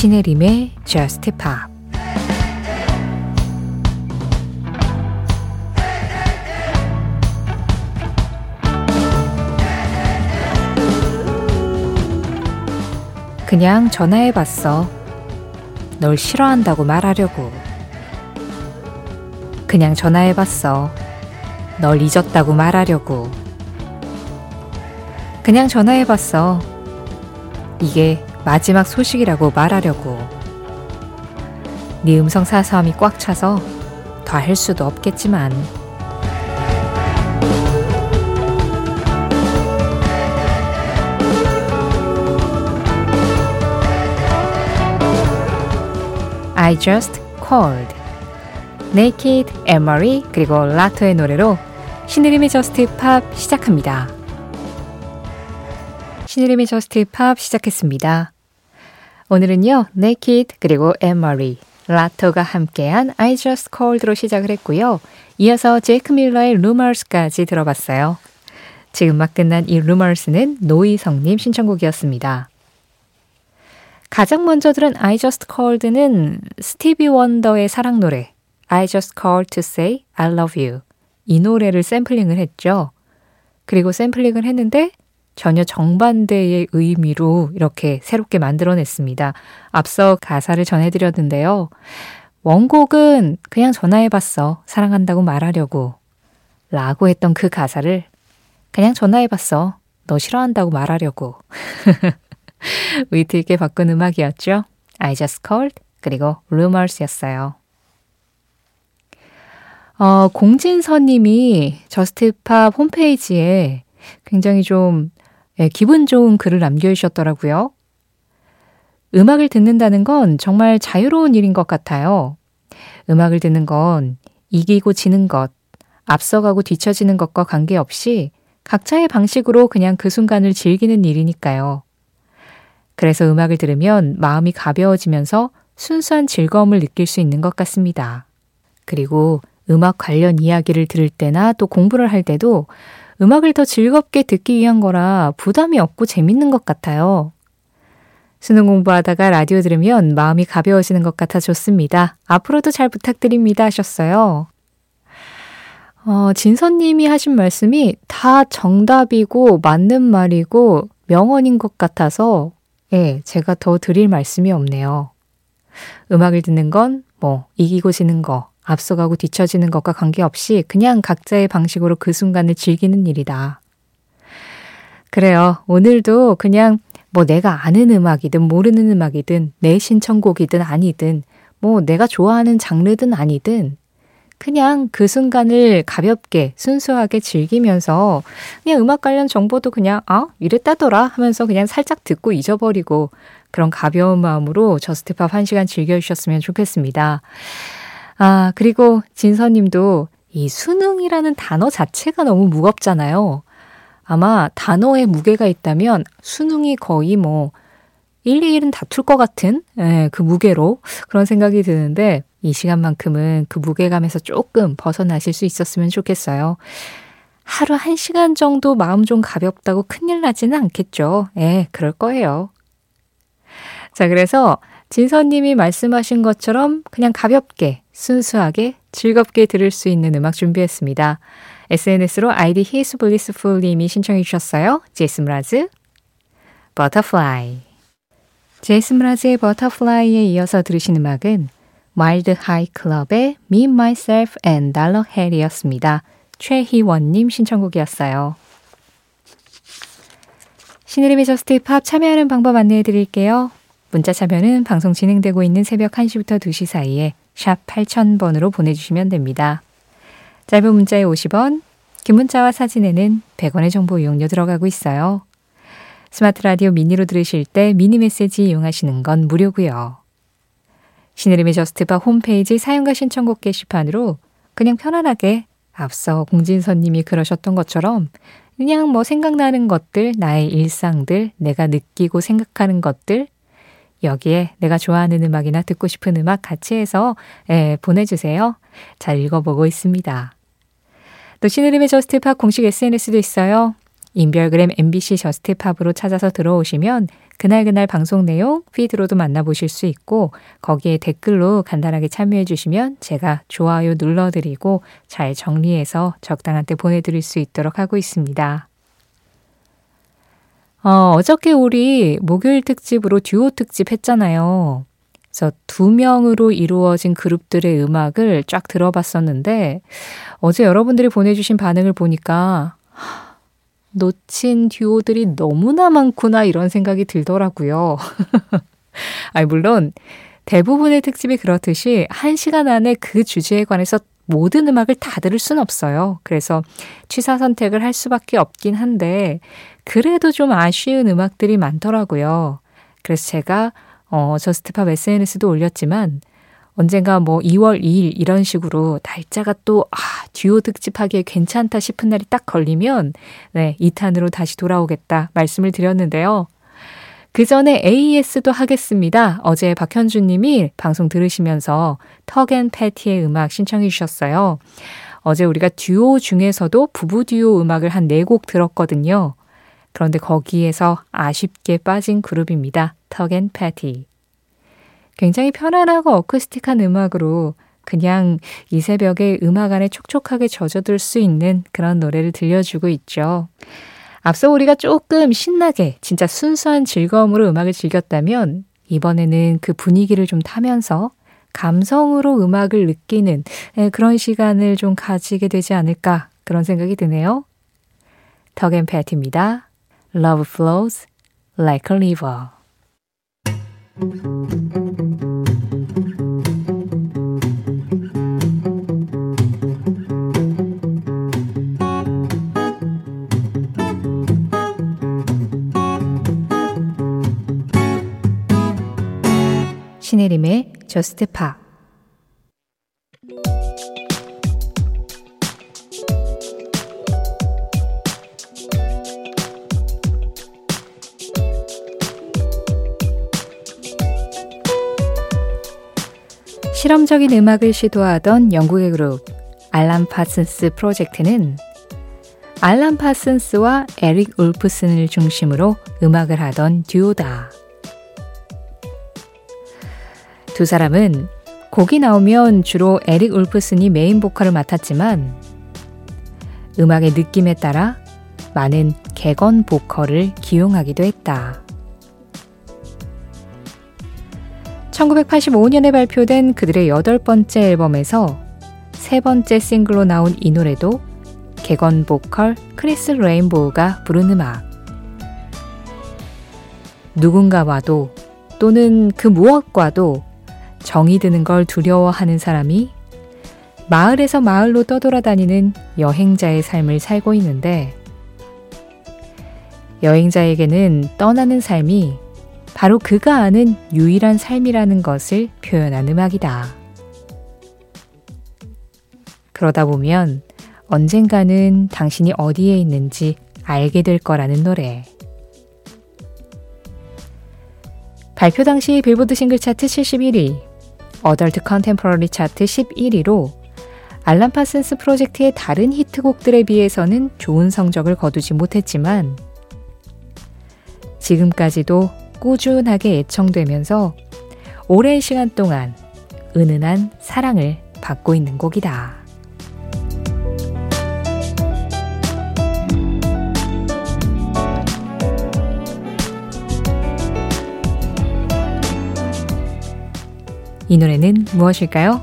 신혜림의 Just Pop 그냥 전화해봤어. 널 싫어한다고 말하려고. 그냥 전화해봤어. 널 잊었다고 말하려고. 그냥 전화해봤어. 이게 마지막 소식이라고 말하려고. 네 음성 사서함이 꽉 차서 더 할 수도 없겠지만. I just called. Naked, Emery, 그리고 라토의 노래로 신혜림의 Just Pop 시작합니다. 신혜림의 Just Pop 시작했습니다. 오늘은요, Naked 그리고 Emery, 라토가 함께한 I Just Called로 시작을 했고요. 이어서 제이크 밀러의 Rumors까지 들어봤어요. 지금 막 끝난 이 Rumors는 노희성님 신청곡이었습니다. 가장 먼저 들은 I Just Called는 스티비 원더의 사랑 노래 I Just Called to Say I Love You 이 노래를 샘플링을 했죠. 그리고 샘플링을 했는데 전혀 정반대의 의미로 이렇게 새롭게 만들어냈습니다. 앞서 가사를 전해드렸는데요. 원곡은 그냥 전화해봤어. 사랑한다고 말하려고. 라고 했던 그 가사를 그냥 전화해봤어. 너 싫어한다고 말하려고. 위트 있게 바꾼 음악이었죠. I just called 그리고 rumors였어요. 어, 공진서님이 Just Pop 홈페이지에 굉장히 좀 예, 기분 좋은 글을 남겨주셨더라고요. 음악을 듣는다는 건 정말 자유로운 일인 것 같아요. 음악을 듣는 건 이기고 지는 것, 앞서가고 뒤처지는 것과 관계없이 각자의 방식으로 그냥 그 순간을 즐기는 일이니까요. 그래서 음악을 들으면 마음이 가벼워지면서 순수한 즐거움을 느낄 수 있는 것 같습니다. 그리고 음악 관련 이야기를 들을 때나 또 공부를 할 때도 음악을 더 즐겁게 듣기 위한 거라 부담이 없고 재밌는 것 같아요. 수능 공부하다가 라디오 들으면 마음이 가벼워지는 것 같아 좋습니다. 앞으로도 잘 부탁드립니다 하셨어요. 어, 진선님이 하신 말씀이 다 정답이고 맞는 말이고 명언인 것 같아서 예, 제가 더 드릴 말씀이 없네요. 음악을 듣는 건 뭐 이기고 지는 거, 앞서가고 뒤처지는 것과 관계없이 그냥 각자의 방식으로 그 순간을 즐기는 일이다. 그래요. 오늘도 그냥 뭐 내가 아는 음악이든 모르는 음악이든 내 신청곡이든 아니든 뭐 내가 좋아하는 장르든 아니든 그냥 그 순간을 가볍게 순수하게 즐기면서 그냥 음악 관련 정보도 그냥 아 이랬다더라 하면서 그냥 살짝 듣고 잊어버리고 그런 가벼운 마음으로 Just Pop 한 시간 즐겨주셨으면 좋겠습니다. 아 그리고 진서님도 이 수능이라는 단어 자체가 너무 무겁잖아요. 아마 단어에 무게가 있다면 수능이 거의 뭐 1, 2위는 다툴 것 같은 예, 그 무게로 그런 생각이 드는데 이 시간만큼은 그 무게감에서 조금 벗어나실 수 있었으면 좋겠어요. 하루 한 시간 정도 마음 좀 가볍다고 큰일 나지는 않겠죠. 예, 그럴 거예요. 자, 그래서 진서님이 말씀하신 것처럼 그냥 가볍게, 순수하게, 즐겁게 들을 수 있는 음악 준비했습니다. SNS로 아이디 히스 Blissful님이 신청해 주셨어요. Jason Mraz, Butterfly. Jason Mraz의 Butterfly에 이어서 들으신 음악은 Mild High Club의 Me, Myself and Dollar Hell이었습니다. 최희원님 신청곡이었어요. 신혜림의 Just Pop 참여하는 방법 안내해 드릴게요. 문자 참여는 방송 진행되고 있는 새벽 1시부터 2시 사이에 샵 8000번으로 보내주시면 됩니다. 짧은 문자에 50원, 긴 문자와 사진에는 100원의 정보 이용료 들어가고 있어요. 스마트 라디오 미니로 들으실 때 미니 메시지 이용하시는 건 무료고요. 신혜림의 Just Pop 홈페이지 사연과 신청곡 게시판으로 그냥 편안하게 앞서 공진선님이 그러셨던 것처럼 그냥 뭐 생각나는 것들, 나의 일상들, 내가 느끼고 생각하는 것들, 여기에 내가 좋아하는 음악이나 듣고 싶은 음악 같이 해서 예, 보내주세요. 잘 읽어보고 있습니다. 또 신혜림의 Just Pop 공식 SNS도 있어요. 인별그램 MBC Just Pop으로 찾아서 들어오시면 그날그날 방송 내용 피드로도 만나보실 수 있고 거기에 댓글로 간단하게 참여해 주시면 제가 좋아요 눌러드리고 잘 정리해서 적당한 때 보내드릴 수 있도록 하고 있습니다. 어, 어저께 우리 목요일 특집으로 듀오 특집 했잖아요. 그래서 두 명으로 이루어진 그룹들의 음악을 쫙 들어봤었는데 어제 여러분들이 보내주신 반응을 보니까 놓친 듀오들이 너무나 많구나 이런 생각이 들더라고요. 아니, 물론 대부분의 특집이 그렇듯이 한 시간 안에 그 주제에 관해서 모든 음악을 다 들을 순 없어요. 그래서 취사 선택을 할 수밖에 없긴 한데 그래도 좀 아쉬운 음악들이 많더라고요. 그래서 제가 어, Just Pop SNS도 올렸지만 언젠가 뭐 2월 2일 이런 식으로 날짜가 또, 아, 듀오 특집하기에 괜찮다 싶은 날이 딱 걸리면, 네, 2탄으로 다시 돌아오겠다 말씀을 드렸는데요. 그 전에 AES도 하겠습니다. 어제 박현준 님이 방송 들으시면서 턱앤 패티의 음악 신청해 주셨어요. 어제 우리가 듀오 중에서도 부부 듀오 음악을 한 4곡 들었거든요. 그런데 거기에서 아쉽게 빠진 그룹입니다. 턱앤 패티. 굉장히 편안하고 어쿠스틱한 음악으로 그냥 이 새벽에 음악 안에 촉촉하게 젖어들 수 있는 그런 노래를 들려주고 있죠. 앞서 우리가 조금 신나게 진짜 순수한 즐거움으로 음악을 즐겼다면 이번에는 그 분위기를 좀 타면서 감성으로 음악을 느끼는 예, 그런 시간을 좀 가지게 되지 않을까 그런 생각이 드네요. 턱앤 패티입니다. Love flows like a river. Just Pop 실험적인 음악을 시도하던 영국의 그룹 Alan Parsons Project는 Alan Parsons와 에릭 울프슨을 중심으로 음악을 하던 듀오다. 두 사람은 곡이 나오면 주로 에릭 울프슨이 메인 보컬을 맡았지만 음악의 느낌에 따라 많은 객원 보컬을 기용하기도 했다. 1985년에 발표된 그들의 여덟 번째 앨범에서 세 번째 싱글로 나온 이 노래도 객원 보컬 크리스 레인보우가 부른 음악. 누군가와도 또는 그 무엇과도 정이 드는 걸 두려워하는 사람이 마을에서 마을로 떠돌아다니는 여행자의 삶을 살고 있는데 여행자에게는 떠나는 삶이 바로 그가 아는 유일한 삶이라는 것을 표현한 음악이다. 그러다 보면 언젠가는 당신이 어디에 있는지 알게 될 거라는 노래. 발표 당시 빌보드 싱글 차트 71위, Adult Contemporary 차트 11위로 Alan Parsons Project의 다른 히트곡들에 비해서는 좋은 성적을 거두지 못했지만 지금까지도 꾸준하게 애청되면서 오랜 시간 동안 은은한 사랑을 받고 있는 곡이다. 이 노래는 무엇일까요?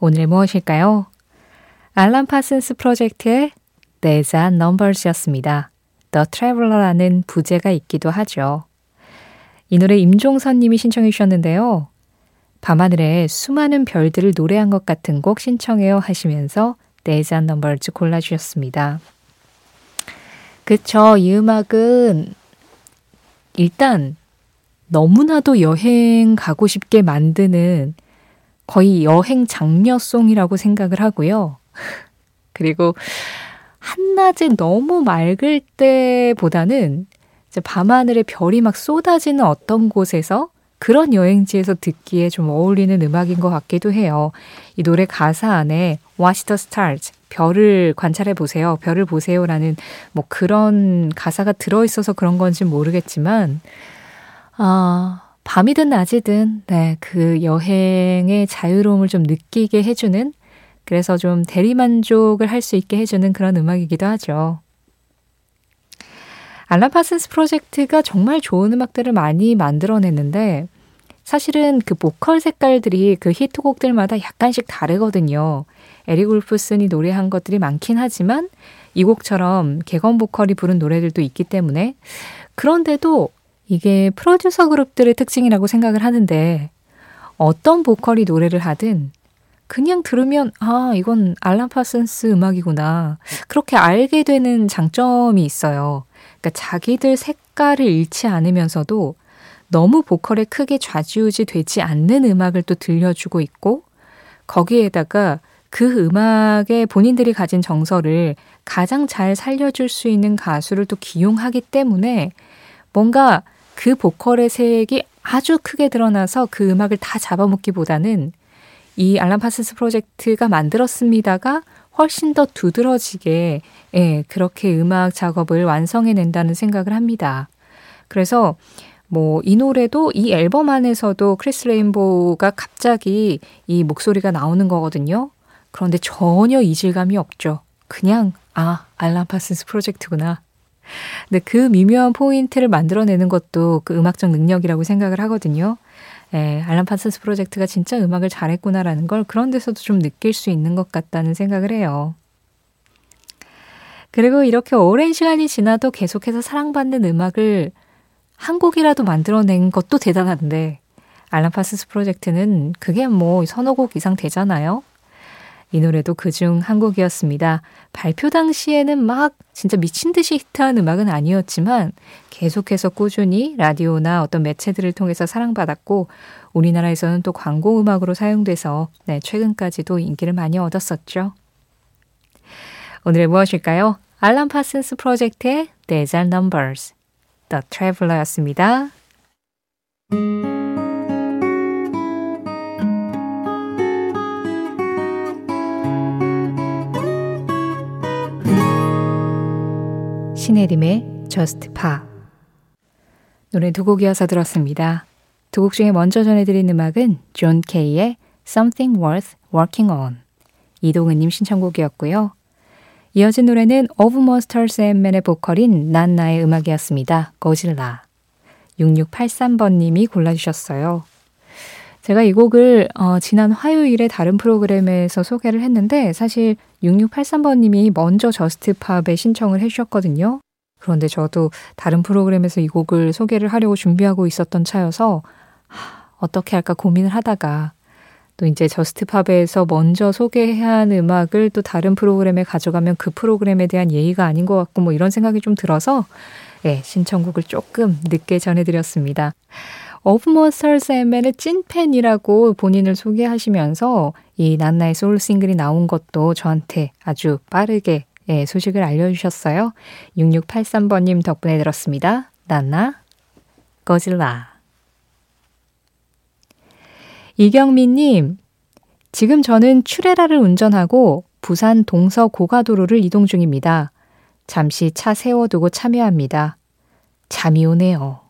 오늘 무엇일까요? 알람 파슨스 프로젝트의 There's a Numbers였습니다. The Traveler라는 부제가 있기도 하죠. 이 노래 임종선 님이 신청해 주셨는데요. 밤하늘에 수많은 별들을 노래한 것 같은 곡 신청해요 하시면서 There's a Numbers 골라주셨습니다. 그쵸. 이 음악은 일단 너무나도 여행 가고 싶게 만드는 거의 여행 장려송이라고 생각을 하고요. 그리고 한낮에 너무 맑을 때보다는 밤하늘에 별이 막 쏟아지는 어떤 곳에서 그런 여행지에서 듣기에 좀 어울리는 음악인 것 같기도 해요. 이 노래 가사 안에 Watch the stars. 별을 관찰해 보세요. 별을 보세요라는 뭐 그런 가사가 들어 있어서 그런 건지 모르겠지만 아, 밤이든 낮이든 네, 그 여행의 자유로움을 좀 느끼게 해주는 그래서 좀 대리만족을 할 수 있게 해주는 그런 음악이기도 하죠. 알람 파슨스 프로젝트가 정말 좋은 음악들을 많이 만들어냈는데 사실은 그 보컬 색깔들이 그 히트곡들마다 약간씩 다르거든요. 에리 골프슨이 노래한 것들이 많긴 하지만 이 곡처럼 개건 보컬이 부른 노래들도 있기 때문에 그런데도 이게 프로듀서 그룹들의 특징이라고 생각을 하는데 어떤 보컬이 노래를 하든 그냥 들으면 아 이건 알람 파슨스 음악이구나 그렇게 알게 되는 장점이 있어요. 그러니까 자기들 색깔을 잃지 않으면서도 너무 보컬에 크게 좌지우지 되지 않는 음악을 또 들려주고 있고 거기에다가 그 음악에 본인들이 가진 정서를 가장 잘 살려줄 수 있는 가수를 또 기용하기 때문에 뭔가 그 보컬의 색이 아주 크게 드러나서 그 음악을 다 잡아먹기보다는 이 Alan Parsons Project가 만들었습니다가 훨씬 더 두드러지게 예, 그렇게 음악 작업을 완성해낸다는 생각을 합니다. 그래서 뭐 이 노래도 이 앨범 안에서도 크리스 레인보우가 갑자기 이 목소리가 나오는 거거든요. 그런데 전혀 이질감이 없죠. 그냥 아 Alan Parsons Project구나. 근데 그 미묘한 포인트를 만들어내는 것도 그 음악적 능력이라고 생각을 하거든요. 예, Alan Parsons Project가 진짜 음악을 잘했구나라는 걸 그런 데서도 좀 느낄 수 있는 것 같다는 생각을 해요. 그리고 이렇게 오랜 시간이 지나도 계속해서 사랑받는 음악을 한 곡이라도 만들어낸 것도 대단한데 Alan Parsons Project는 그게 뭐 서너 곡 이상 되잖아요. 이 노래도 그중 한 곡이었습니다. 발표 당시에는 막 진짜 미친 듯이 히트한 음악은 아니었지만 계속해서 꾸준히 라디오나 어떤 매체들을 통해서 사랑받았고 우리나라에서는 또 광고 음악으로 사용돼서 네, 최근까지도 인기를 많이 얻었었죠. 오늘의 무엇일까요? 알람 파슨스 프로젝트의 Days and Numbers. The Traveler였습니다. 신혜림의 Just Pop 노래 두 곡 이어서 들었습니다. 두 곡 중에 먼저 전해드린 음악은 존 케이의 Something Worth Working On 이동은님 신청곡이었고요. 이어진 노래는 Of Monsters and Men의 보컬인 난나의 음악이었습니다. Godzilla. 6683번님이 골라주셨어요. 제가 이 곡을 어, 지난 화요일에 다른 프로그램에서 소개를 했는데 사실 6683번님이 먼저 Just Pop에 신청을 해주셨거든요. 그런데 저도 다른 프로그램에서 이 곡을 소개를 하려고 준비하고 있었던 차여서 하, 어떻게 할까 고민을 하다가 또 이제 Just Pop에서 먼저 하는 음악을 또 다른 프로그램에 가져가면 그 프로그램에 대한 예의가 아닌 것 같고 뭐 이런 생각이 좀 들어서 예, 신청곡을 조금 늦게 전해드렸습니다. Of Monsters and Men의 찐팬이라고 본인을 소개하시면서 이 난나의 솔로 싱글이 나온 것도 저한테 아주 빠르게 예, 소식을 알려주셨어요. 6683번님 덕분에 들었습니다. 난나, 거질라. 이경민님, 지금 저는 추레라를 운전하고 부산 동서 고가도로를 이동 중입니다. 잠시 차 세워두고 참여합니다. 잠이 오네요.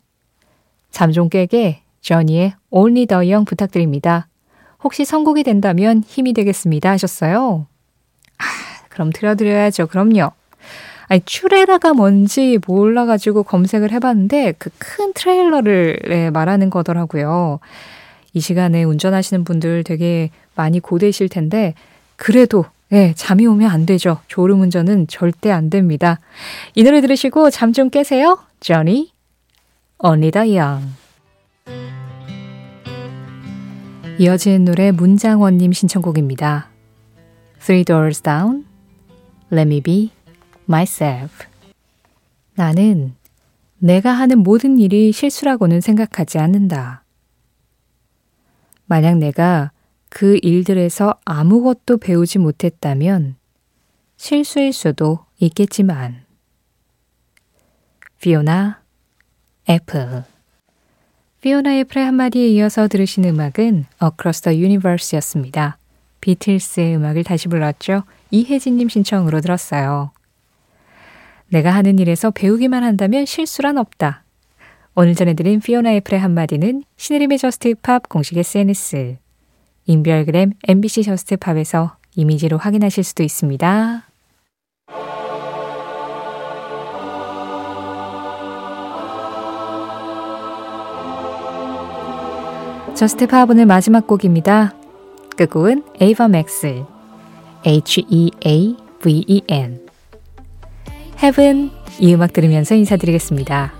잠 좀 깨게 저니의 Only the Young 부탁드립니다. 혹시 선곡이 된다면 힘이 되겠습니다 하셨어요. 아, 그럼 들려드려야죠. 그럼요. 아니, 추레라가 뭔지 몰라가지고 검색을 해봤는데 그 큰 트레일러를 네, 말하는 거더라고요. 이 시간에 운전하시는 분들 되게 많이 고되실 텐데 그래도 네, 잠이 오면 안 되죠. 졸음 운전은 절대 안 됩니다. 이 노래 들으시고 잠 좀 깨세요. Johnny, Only the Young. 이어지는 노래 문장원님 신청곡입니다. Three Doors Down, Let Me Be Myself. 나는 내가 하는 모든 일이 실수라고는 생각하지 않는다. 만약 내가 그 일들에서 아무것도 배우지 못했다면 실수일 수도 있겠지만. 피오나 애플 피오나 애플의 한마디에 이어서 들으신 음악은 Across the Universe였습니다. 비틀스의 음악을 다시 불렀죠. 이혜진님 신청으로 들었어요. 내가 하는 일에서 배우기만 한다면 실수란 없다. 오늘 전해드린 피오나 애플의 한마디는 신혜림의 Just Pop 공식 SNS, 인별그램 MBC Just Pop에서 이미지로 확인하실 수도 있습니다. JUST POP 오늘 마지막 곡입니다. 끝곡은 에이바 맥스, H-E-A-V-E-N. Heaven 이 음악 들으면서 인사드리겠습니다.